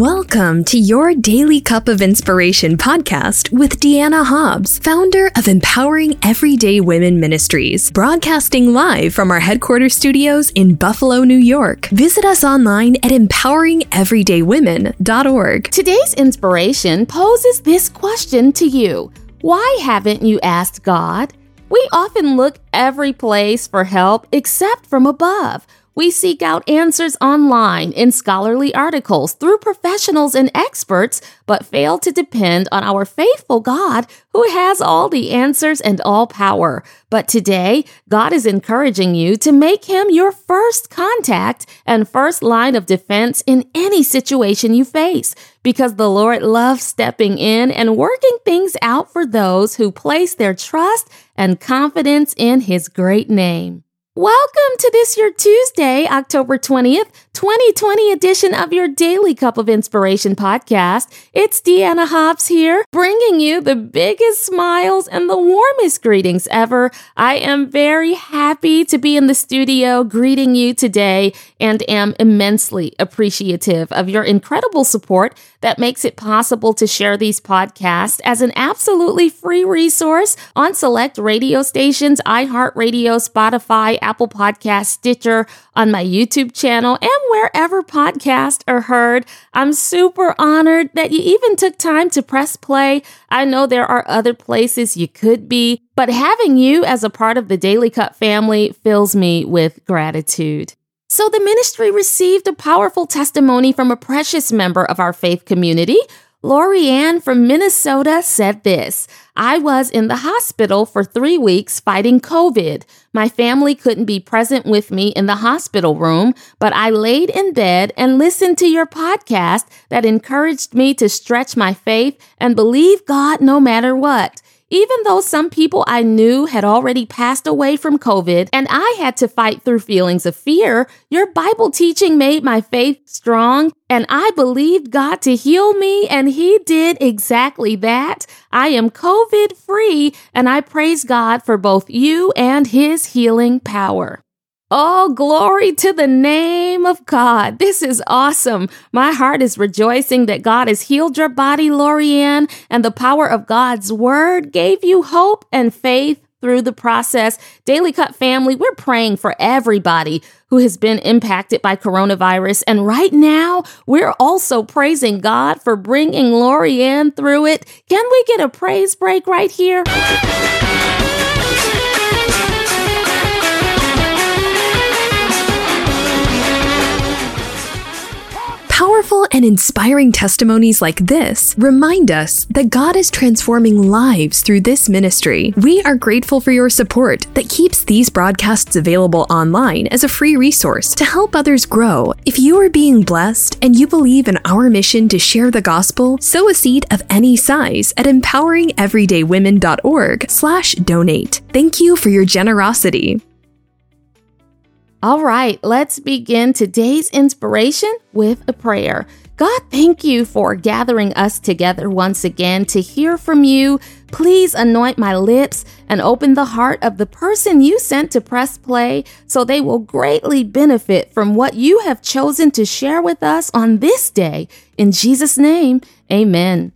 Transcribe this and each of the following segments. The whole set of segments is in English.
Welcome to your Daily Cup of Inspiration podcast with Deanna Hobbs, founder of Empowering Everyday Women Ministries, broadcasting live from our headquarters studios in Buffalo, New York. Visit us online at empoweringeverydaywomen.org. Today's inspiration poses this question to you Why haven't you asked God? We often look every place for help except from above. We seek out answers online in scholarly articles through professionals and experts, but fail to depend on our faithful God who has all the answers and all power. But today, God is encouraging you to make him your first contact and first line of defense in any situation you face, because the Lord loves stepping in and working things out for those who place their trust and confidence in his great name. Welcome to this your Tuesday, October 20th, 2020 edition of your Daily Cup of Inspiration podcast. It's Deanna Hobbs here, bringing you the biggest smiles and the warmest greetings ever. I am very happy to be in the studio greeting you today and am immensely appreciative of your incredible support that makes it possible to share these podcasts as an absolutely free resource on select radio stations, iHeartRadio, Spotify, Apple Podcast, Stitcher, on my YouTube channel, and wherever podcasts are heard. I'm super honored that you even took time to press play. I know there are other places you could be, but having you as a part of the Daily Cup family fills me with gratitude. So the ministry received a powerful testimony from a precious member of our faith community Lorianne from Minnesota said this I was in the hospital for three weeks fighting COVID. My family couldn't be present with me in the hospital room, but I laid in bed and listened to your podcast that encouraged me to stretch my faith and believe God no matter what. Even though some people I knew had already passed away from COVID and I had to fight through feelings of fear, your Bible teaching made my faith strong and I believed God to heal me and He did exactly that. I am COVID free and I praise God for both you and His healing power. Oh, glory to the name of God. This is awesome. My heart is rejoicing that God has healed your body, Lorianne, and the power of God's word gave you hope and faith through the process. Daily Cup family, we're praying for everybody who has been impacted by coronavirus. And right now, we're also praising God for bringing Lorianne through it. Can we get a praise break right here? Powerful and inspiring testimonies like this remind us that God is transforming lives through this ministry. We are grateful for your support that keeps these broadcasts available online as a free resource to help others grow. If you are being blessed and you believe in our mission to share the gospel, sow a seed of any size at empoweringeverydaywomen.org/donate. Thank you for your generosity. All right, let's begin today's inspiration with a prayer. God, thank you for gathering us together once again to hear from you. Please anoint my lips and open the heart of the person you sent to press play so they will greatly benefit from what you have chosen to share with us on this day. In Jesus' name, amen.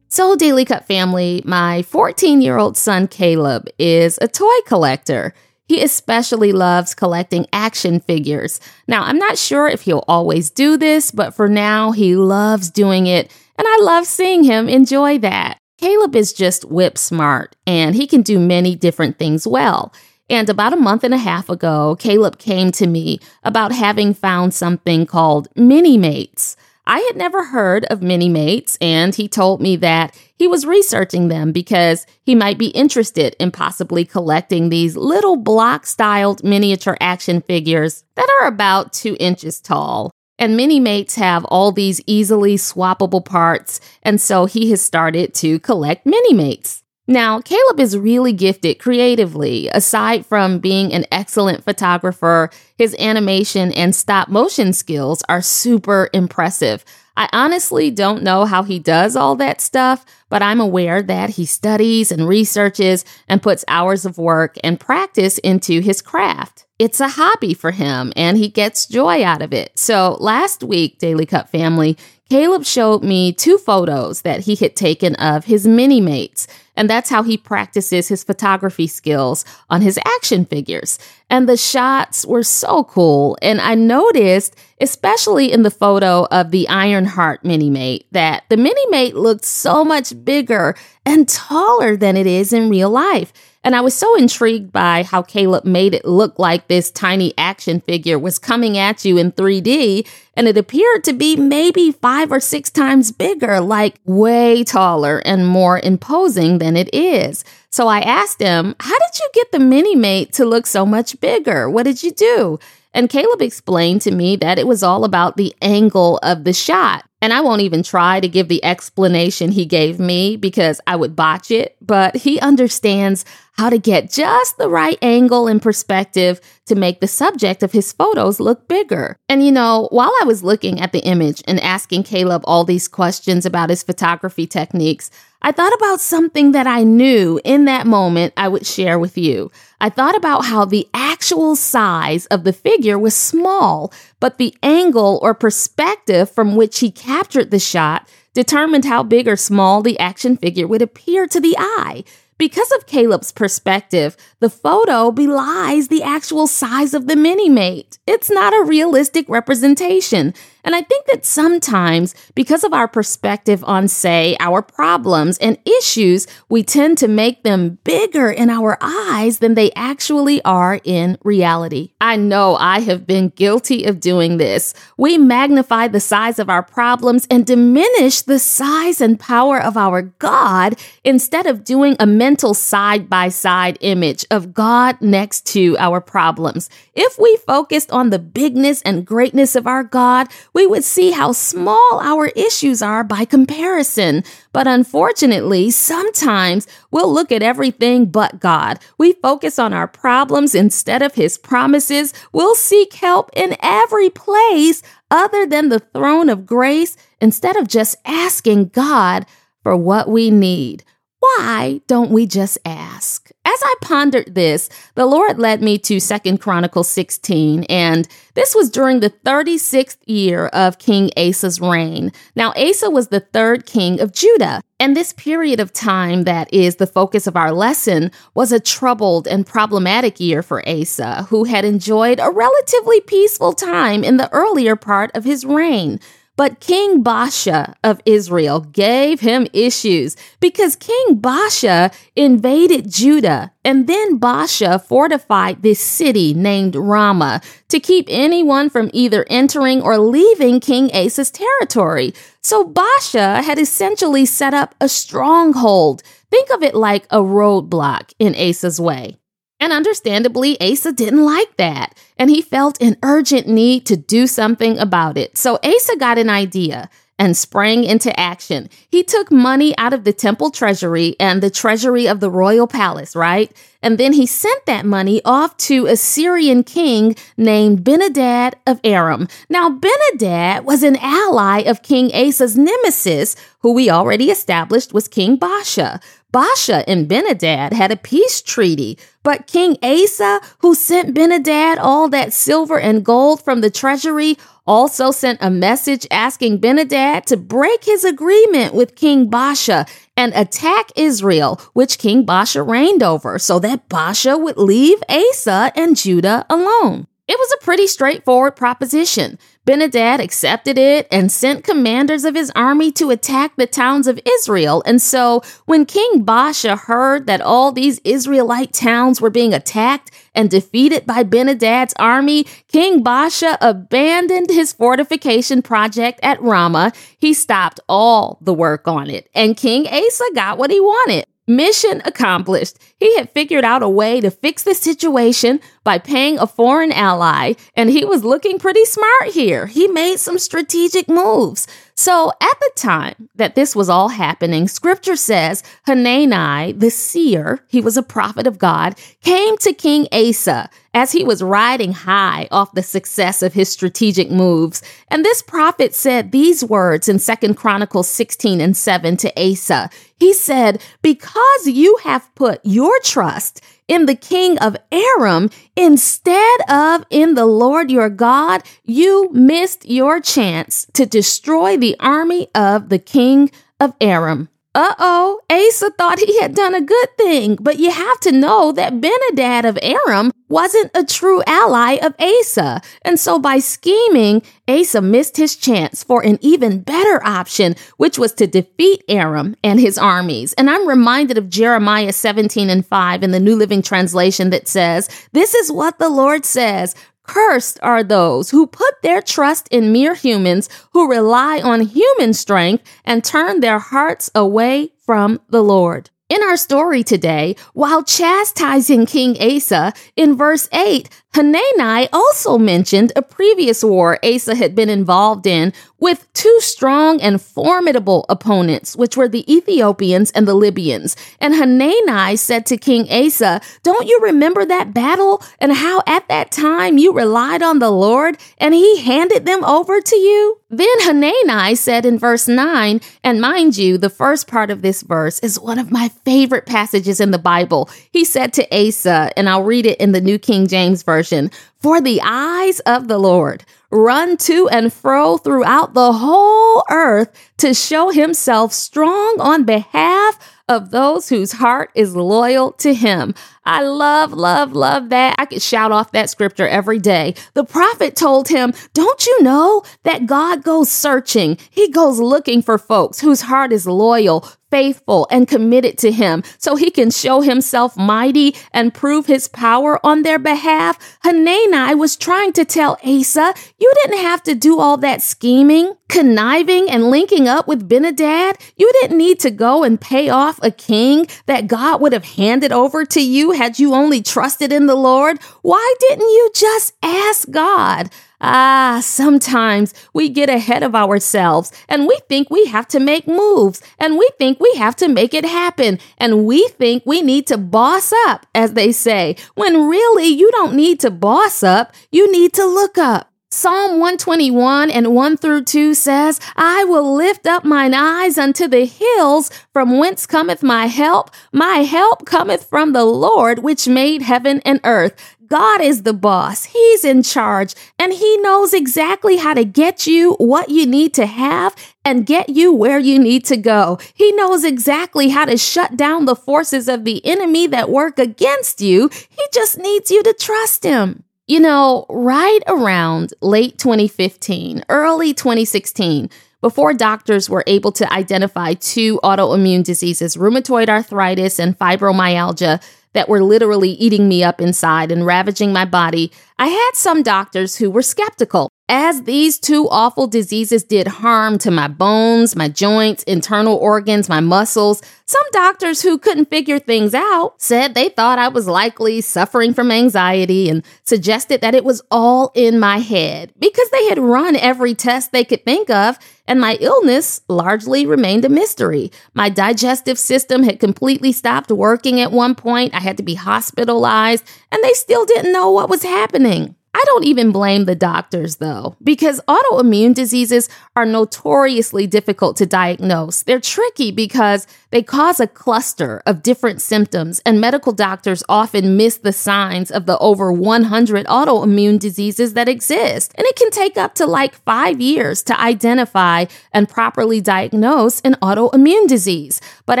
So, Daily Cup family, my 14 year old son Caleb is a toy collector. He especially loves collecting action figures. Now, I'm not sure if he'll always do this, but for now, he loves doing it, and I love seeing him enjoy that. Caleb is just whip smart, and he can do many different things well. And about a month and a half ago, Caleb came to me about having found something called Minimates. I had never heard of Minimates, and he told me that he was researching them because he might be interested in possibly collecting these little block styled miniature action figures that are about two inches tall. And Minimates have all these easily swappable parts, and so he has started to collect Minimates. Now, Caleb is really gifted creatively. Aside from being an excellent photographer, his animation and stop motion skills are super impressive. I honestly don't know how he does all that stuff, but I'm aware that he studies and researches and puts hours of work and practice into his craft. It's a hobby for him and he gets joy out of it. So last week, Daily Cup family, Caleb showed me two photos that he had taken of his Minimates. And that's how he practices his photography skills on his action figures. And the shots were so cool. And I noticed, especially in the photo of the Ironheart Minimate, that the Minimate looked so much bigger and taller than it is in real life. And I was so intrigued by how Caleb made it look like this tiny action figure was coming at you in 3D, and it appeared to be maybe five or six times bigger, like way taller and more imposing than it is. So I asked him, How did you get the Minimate to look so much bigger? What did you do? And Caleb explained to me that it was all about the angle of the shot. And I won't even try to give the explanation he gave me because I would botch it, but he understands how to get just the right angle and perspective to make the subject of his photos look bigger. And you know, while I was looking at the image and asking Caleb all these questions about his photography techniques, I thought about something that I knew in that moment I would share with you. I thought about how the actual size of the figure was small, but the angle or perspective from which he captured the shot determined how big or small the action figure would appear to the eye. Because of Caleb's perspective, the photo belies the actual size of the Minimate. It's not a realistic representation. And I think that sometimes, because of our perspective on, say, our problems and issues, we tend to make them bigger in our eyes than they actually are in reality. I know I have been guilty of doing this. We magnify the size of our problems and diminish the size and power of our God instead of doing a mental side by side image of God next to our problems. If we focused on the bigness and greatness of our God, we would see how small our issues are by comparison. But unfortunately, sometimes we'll look at everything but God. We focus on our problems instead of His promises. We'll seek help in every place other than the throne of grace instead of just asking God for what we need. Why don't we just ask? As I pondered this, the Lord led me to Second Chronicles 16, and this was during the 36th year of King Asa's reign. Now, Asa was the third king of Judah, and this period of time that is the focus of our lesson was a troubled and problematic year for Asa, who had enjoyed a relatively peaceful time in the earlier part of his reign. But King Baasha of Israel gave him issues because King Baasha invaded Judah and then Baasha fortified this city named Ramah to keep anyone from either entering or leaving King Asa's territory. So Baasha had essentially set up a stronghold. Think of it like a roadblock in Asa's way. And understandably, Asa didn't like that, and he felt an urgent need to do something about it. So Asa got an idea and sprang into action. He took money out of the temple treasury and the treasury of the royal palace, right? And then he sent that money off to a Syrian king named Benadad of Aram. Now, Benadad was an ally of King Asa's nemesis, who we already established was King Baasha. Baasha and Benadad had a peace treaty, but King Asa, who sent Benadad all that silver and gold from the treasury, also sent a message asking Benadad to break his agreement with King Baasha and attack Israel, which King Baasha reigned over, so that Baasha would leave Asa and Judah alone. It was a pretty straightforward proposition. Benadad accepted it and sent commanders of his army to attack the towns of Israel. And so when King Baasha heard that all these Israelite towns were being attacked and defeated by Benadad's army, King Baasha abandoned his fortification project at Ramah. He stopped all the work on it, and King Asa got what he wanted. Mission accomplished. He had figured out a way to fix the situation by paying a foreign ally, and he was looking pretty smart here. He made some strategic moves. So, at the time that this was all happening, scripture says Hanani, the seer, he was a prophet of God, came to King Asa as he was riding high off the success of his strategic moves. And this prophet said these words in Second Chronicles 16 and 7 to Asa. He said, Because you have put your trust in the king of Aram instead of in the Lord your God, you missed your chance to destroy the army of the king of Aram. Uh oh, Asa thought he had done a good thing, but you have to know that Benadad of Aram wasn't a true ally of Asa. And so by scheming, Asa missed his chance for an even better option, which was to defeat Aram and his armies. And I'm reminded of Jeremiah 17 and 5 in the New Living Translation that says, This is what the Lord says. Cursed are those who put their trust in mere humans, who rely on human strength and turn their hearts away from the Lord. In our story today, while chastising King Asa, in verse 8, Hanani also mentioned a previous war Asa had been involved in with two strong and formidable opponents, which were the Ethiopians and the Libyans. And Hanani said to King Asa, Don't you remember that battle and how at that time you relied on the Lord and he handed them over to you? Then Hanani said in verse 9, and mind you, the first part of this verse is one of my favorite passages in the Bible. He said to Asa, and I'll read it in the New King James Version. Version, for the eyes of the Lord run to and fro throughout the whole earth to show himself strong on behalf of those whose heart is loyal to him. I love, love, love that. I could shout off that scripture every day. The prophet told him, Don't you know that God goes searching? He goes looking for folks whose heart is loyal, faithful, and committed to him so he can show himself mighty and prove his power on their behalf. Hanani was trying to tell Asa, You didn't have to do all that scheming, conniving, and linking up with Benadad. You didn't need to go and pay off a king that God would have handed over to you had you only trusted in the Lord? Why didn't you just ask God? Ah, sometimes we get ahead of ourselves and we think we have to make moves and we think we have to make it happen and we think we need to boss up, as they say, when really you don't need to boss up, you need to look up. Psalm 121 and 1 through 2 says, I will lift up mine eyes unto the hills, from whence cometh my help. My help cometh from the Lord, which made heaven and earth. God is the boss. He's in charge and he knows exactly how to get you what you need to have and get you where you need to go. He knows exactly how to shut down the forces of the enemy that work against you. He just needs you to trust him. You know, right around late 2015, early 2016, before doctors were able to identify two autoimmune diseases, rheumatoid arthritis and fibromyalgia, that were literally eating me up inside and ravaging my body, I had some doctors who were skeptical. As these two awful diseases did harm to my bones, my joints, internal organs, my muscles, some doctors who couldn't figure things out said they thought I was likely suffering from anxiety and suggested that it was all in my head because they had run every test they could think of and my illness largely remained a mystery. My digestive system had completely stopped working at one point. I had to be hospitalized and they still didn't know what was happening. I don't even blame the doctors though, because autoimmune diseases are notoriously difficult to diagnose. They're tricky because they cause a cluster of different symptoms, and medical doctors often miss the signs of the over 100 autoimmune diseases that exist. And it can take up to like five years to identify and properly diagnose an autoimmune disease. But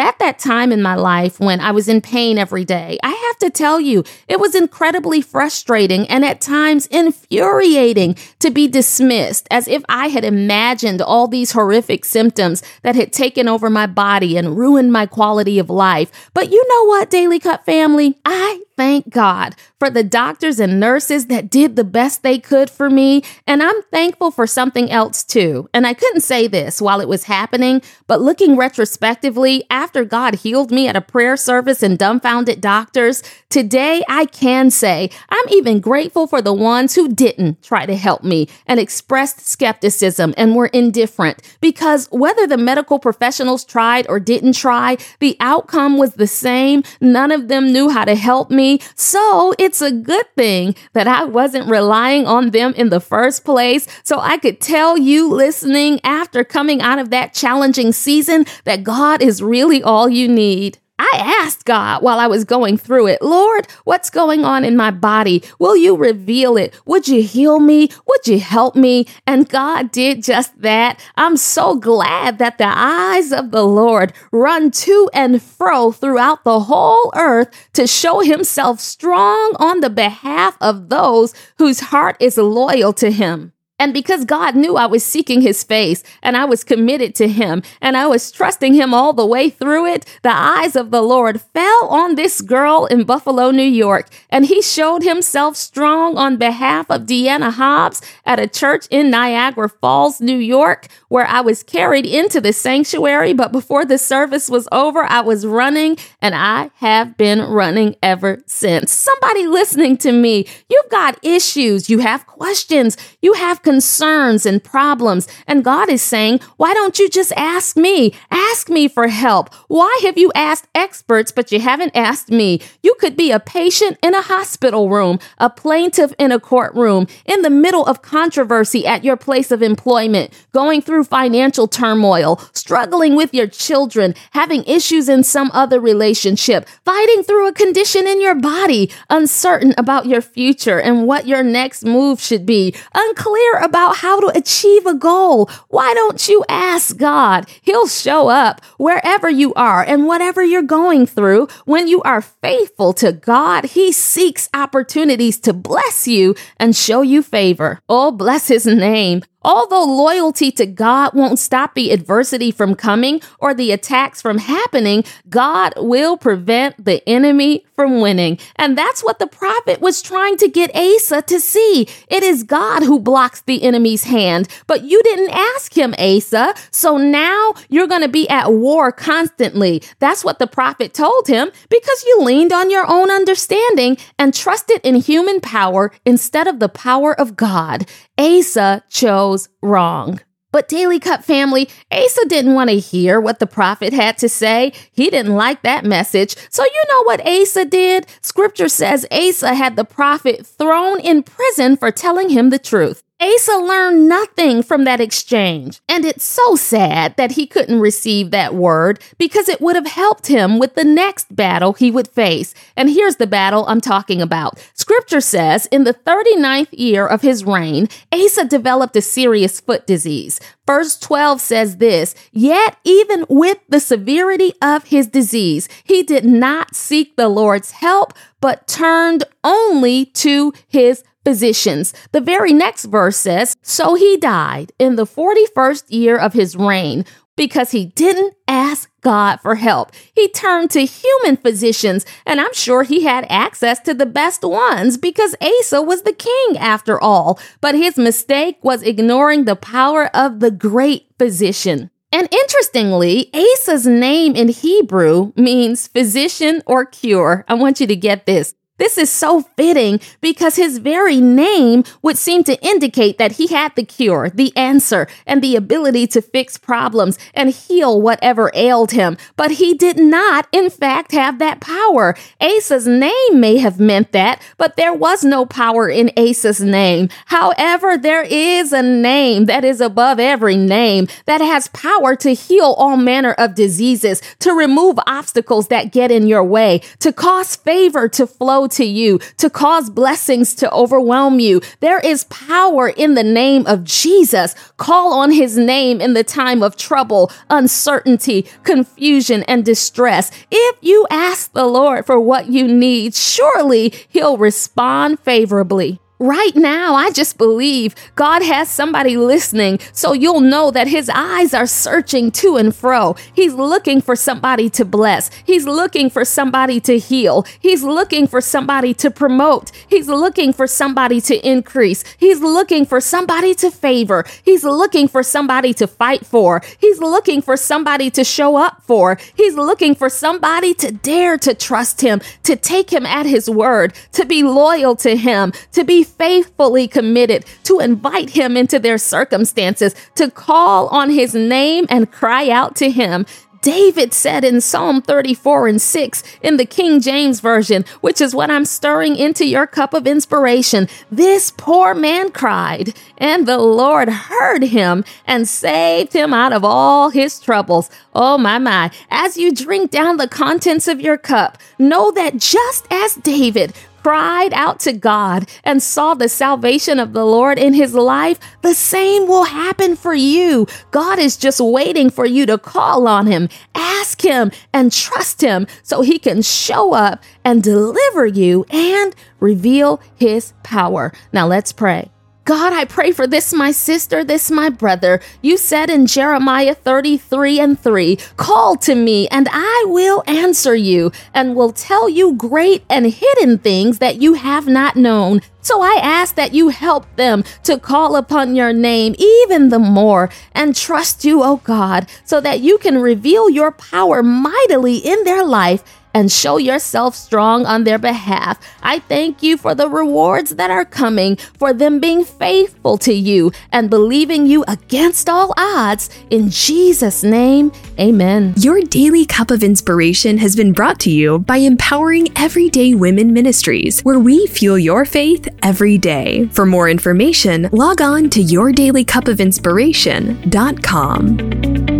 at that time in my life when I was in pain every day, I have to tell you, it was incredibly frustrating and at times infuriating to be dismissed as if I had imagined all these horrific symptoms that had taken over my body and ruined my quality of life. But you know what, Daily Cup family? I thank God for the doctors and nurses that did the best they could for me. And I'm thankful for something else too. And I couldn't say this while it was happening, but looking retrospectively, after God healed me at a prayer service and dumbfounded doctors, today I can say I'm even grateful for the ones who didn't try to help me and expressed skepticism and were indifferent. Because whether the medical professionals tried or didn't try, the outcome was the same. None of them knew how to help me so it's a good thing that I wasn't relying on them in the first place. So I could tell you listening after coming out of that challenging season that God is really all you need. I asked God while I was going through it, Lord, what's going on in my body? Will you reveal it? Would you heal me? Would you help me? And God did just that. I'm so glad that the eyes of the Lord run to and fro throughout the whole earth to show himself strong on the behalf of those whose heart is loyal to him. And because God knew I was seeking his face and I was committed to him and I was trusting him all the way through it, the eyes of the Lord fell on this girl in Buffalo, New York, and he showed himself strong on behalf of Deanna Hobbs at a church in Niagara Falls, New York, where I was carried into the sanctuary. But before the service was over, I was running and I have been running ever since. Somebody listening to me, you've got issues, you have questions, you have concerns and problems. And God is saying, why don't you just ask me? Ask me for help. Why have you asked experts, but you haven't asked me? You could be a patient in a hospital room, a plaintiff in a courtroom, in the middle of controversy at your place of employment, going through financial turmoil, struggling with your children, having issues in some other relationship, fighting through a condition in your body, uncertain about your future and what your next move should be, unclear about how to achieve a goal, why don't you ask God? He'll show up wherever you are and whatever you're going through. When you are faithful to God, He seeks opportunities to bless you and show you favor. Oh, bless His name. Although loyalty to God won't stop the adversity from coming or the attacks from happening, God will prevent the enemy from winning. And that's what the prophet was trying to get Asa to see. It is God who blocks the enemy's hand, but you didn't ask him, Asa. So now you're going to be at war constantly. That's what the prophet told him because you leaned on your own understanding and trusted in human power instead of the power of God. Asa chose wrong. But Daily Cup family, Asa didn't want to hear what the prophet had to say. He didn't like that message. So you know what Asa did? Scripture says Asa had the prophet thrown in prison for telling him the truth. Asa learned nothing from that exchange, and it's so sad that he couldn't receive that word because it would have helped him with the next battle he would face. And here's the battle I'm talking about. Scripture says in the 39th year of his reign, Asa developed a serious foot disease. Verse 12 says this, yet even with the severity of his disease, he did not seek the Lord's help, but turned only to his physicians. The very next verse says, So he died in the 41st year of his reign because he didn't ask God for help. He turned to human physicians, and I'm sure he had access to the best ones because Asa was the king after all. But his mistake was ignoring the power of the great physician. And interestingly, Asa's name in Hebrew means physician or cure. I want you to get this. This is so fitting because his very name would seem to indicate that he had the cure, the answer, and the ability to fix problems and heal whatever ailed him. But he did not, in fact, have that power. Asa's name may have meant that, but there was no power in Asa's name. However, there is a name that is above every name that has power to heal all manner of diseases, to remove obstacles that get in your way, to cause favor to flow to you, to cause blessings to overwhelm you. There is power in the name of Jesus. Call on his name in the time of trouble, uncertainty, confusion, and distress. If you ask the Lord for what you need, surely he'll respond favorably. Right now, I just believe God has somebody listening so you'll know that his eyes are searching to and fro. He's looking for somebody to bless. He's looking for somebody to heal. He's looking for somebody to promote. He's looking for somebody to increase. He's looking for somebody to favor. He's looking for somebody to fight for. He's looking for somebody to show up for. He's looking for somebody to dare to trust him, to take him at his word, to be loyal to him, to be faithfully committed to invite him into their circumstances, to call on his name and cry out to him. David said in Psalm 34 and 6 in the King James Version, which is what I'm stirring into your cup of inspiration. This poor man cried, and the Lord heard him and saved him out of all his troubles. Oh my, my. As you drink down the contents of your cup, know that just as David cried out to God and saw the salvation of the Lord in his life, the same will happen for you. God is just waiting for you to call on him, ask him, and trust him so he can show up and deliver you and reveal his power. Now let's pray. God, I pray for this, my sister, this, my brother. You said in Jeremiah 33 and 3, Call to me, and I will answer you, and will tell you great and hidden things that you have not known. So I ask that you help them to call upon your name even the more and trust you, O oh God, so that you can reveal your power mightily in their life and show yourself strong on their behalf. I thank you for the rewards that are coming, for them being faithful to you and believing you against all odds. In Jesus' name, amen. Your daily cup of inspiration has been brought to you by Empowering Everyday Women Ministries, where we fuel your faith every day. For more information, log on to yourdailycupofinspiration.com.